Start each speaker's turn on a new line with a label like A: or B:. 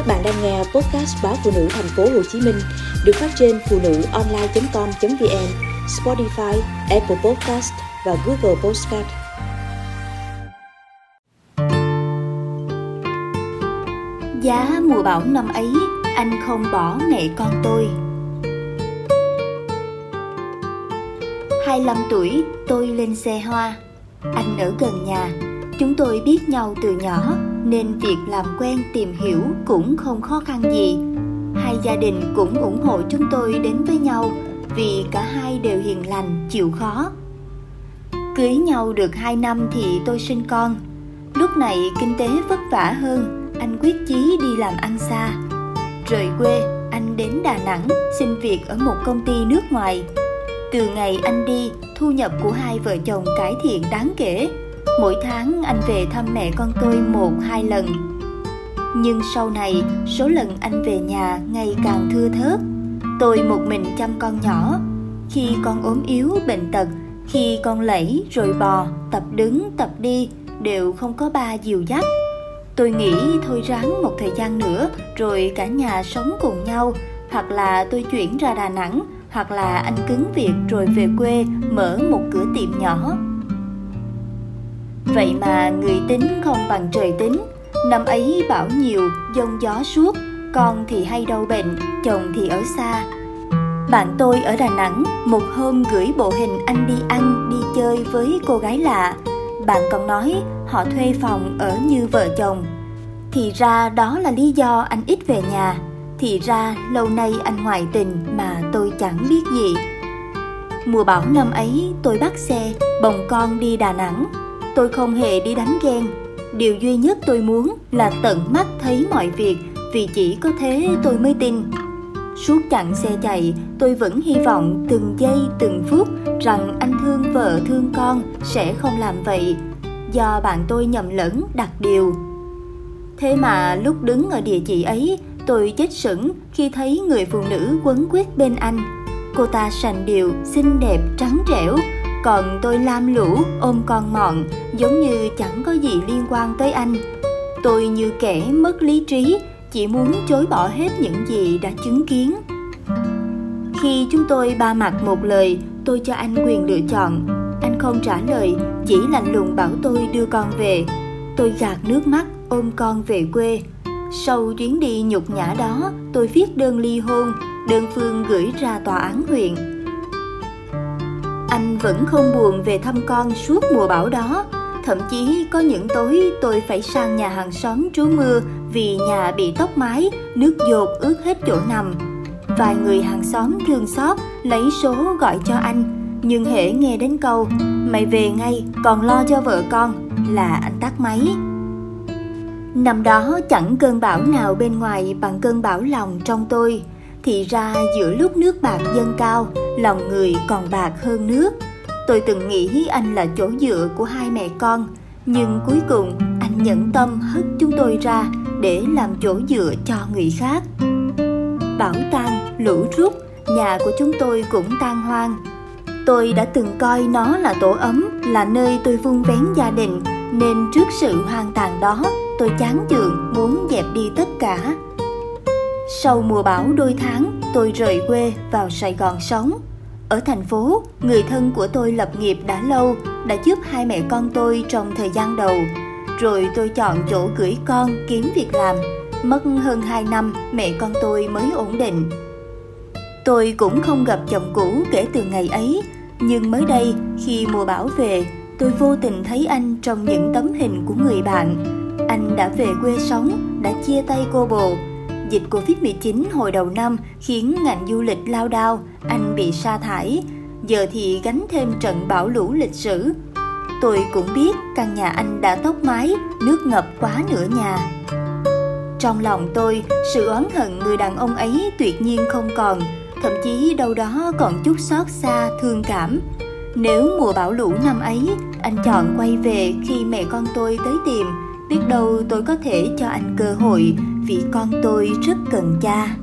A: Các bạn đang nghe podcast báo phụ nữ thành phố Hồ Chí Minh được phát trên phụ nữ online.com.vn, Spotify, Apple Podcast và Google Podcast.
B: Giá mùa bão năm ấy, anh không bỏ mẹ con tôi. 25 tuổi, tôi lên xe hoa. Anh ở gần nhà. Chúng tôi biết nhau từ nhỏ nên việc làm quen tìm hiểu cũng không khó khăn gì. Hai gia đình cũng ủng hộ chúng tôi đến với nhau vì cả hai đều hiền lành, chịu khó. Cưới nhau được 2 năm thì tôi sinh con. Lúc này kinh tế vất vả hơn, anh quyết chí đi làm ăn xa. Rời quê, anh đến Đà Nẵng xin việc ở một công ty nước ngoài. Từ ngày anh đi, thu nhập của hai vợ chồng cải thiện đáng kể Mỗi tháng anh về thăm mẹ con tôi một hai lần. Nhưng sau này, số lần anh về nhà ngày càng thưa thớt. Tôi một mình chăm con nhỏ. Khi con ốm yếu, bệnh tật, khi con lẫy rồi bò, tập đứng, tập đi, đều không có ba dìu dắt. Tôi nghĩ thôi ráng một thời gian nữa rồi cả nhà sống cùng nhau, hoặc là tôi chuyển ra Đà Nẵng, hoặc là anh cứng việc rồi về quê mở một cửa tiệm nhỏ Vậy mà người tính không bằng trời tính. Năm ấy bão nhiều, giông gió suốt. Con thì hay đau bệnh, chồng thì ở xa. Bạn tôi ở Đà Nẵng Một hôm gửi bộ hình anh đi ăn, đi chơi với cô gái lạ. Bạn còn nói họ thuê phòng ở như vợ chồng. Thì ra đó là lý do anh ít về nhà. Thì ra lâu nay anh ngoại tình mà tôi chẳng biết gì. Mùa bão năm ấy tôi bắt xe bồng con đi Đà Nẵng tôi không hề đi đánh ghen. Điều duy nhất tôi muốn là tận mắt thấy mọi việc, vì chỉ có thế tôi mới tin. Suốt chặng xe chạy, tôi vẫn hy vọng từng giây, từng phút rằng anh thương vợ thương con sẽ không làm vậy. Do bạn tôi nhầm lẫn đặt điều. Thế mà lúc đứng ở địa chỉ ấy, tôi chết sững khi thấy người phụ nữ quấn quýt bên anh. Cô ta sành điệu, xinh đẹp, trắng trẻo còn tôi lam lũ ôm con mọn, giống như chẳng có gì liên quan tới anh. Tôi như kẻ mất lý trí, chỉ muốn chối bỏ hết những gì đã chứng kiến. Khi chúng tôi ba mặt một lời, tôi cho anh quyền lựa chọn. Anh không trả lời, chỉ lạnh lùng bảo tôi đưa con về. Tôi gạt nước mắt, ôm con về quê. Sau chuyến đi nhục nhã đó, tôi viết đơn ly hôn, đơn phương gửi ra tòa án huyện anh vẫn không buồn về thăm con suốt mùa bão đó. Thậm chí có những tối tôi phải sang nhà hàng xóm trú mưa vì nhà bị tốc mái, nước dột ướt hết chỗ nằm. Vài người hàng xóm thương xót lấy số gọi cho anh, nhưng hễ nghe đến câu, mày về ngay, còn lo cho vợ con, là anh tắt máy. Năm đó chẳng cơn bão nào bên ngoài bằng cơn bão lòng trong tôi thì ra giữa lúc nước bạc dâng cao lòng người còn bạc hơn nước. Tôi từng nghĩ anh là chỗ dựa của hai mẹ con nhưng cuối cùng anh nhẫn tâm hất chúng tôi ra để làm chỗ dựa cho người khác. Bão tan lũ rút nhà của chúng tôi cũng tan hoang. Tôi đã từng coi nó là tổ ấm là nơi tôi vun vén gia đình nên trước sự hoang tàn đó tôi chán chường muốn dẹp đi tất cả sau mùa bão đôi tháng, tôi rời quê vào Sài Gòn sống. Ở thành phố, người thân của tôi lập nghiệp đã lâu, đã giúp hai mẹ con tôi trong thời gian đầu. Rồi tôi chọn chỗ gửi con kiếm việc làm. Mất hơn 2 năm, mẹ con tôi mới ổn định. Tôi cũng không gặp chồng cũ kể từ ngày ấy, nhưng mới đây khi mùa bão về, tôi vô tình thấy anh trong những tấm hình của người bạn. Anh đã về quê sống, đã chia tay cô bồ, Dịch Covid-19 hồi đầu năm khiến ngành du lịch lao đao, anh bị sa thải, giờ thì gánh thêm trận bão lũ lịch sử. Tôi cũng biết căn nhà anh đã tốc mái, nước ngập quá nửa nhà. Trong lòng tôi, sự oán hận người đàn ông ấy tuyệt nhiên không còn, thậm chí đâu đó còn chút xót xa, thương cảm. Nếu mùa bão lũ năm ấy, anh chọn quay về khi mẹ con tôi tới tìm, biết đâu tôi có thể cho anh cơ hội vì con tôi rất cần cha.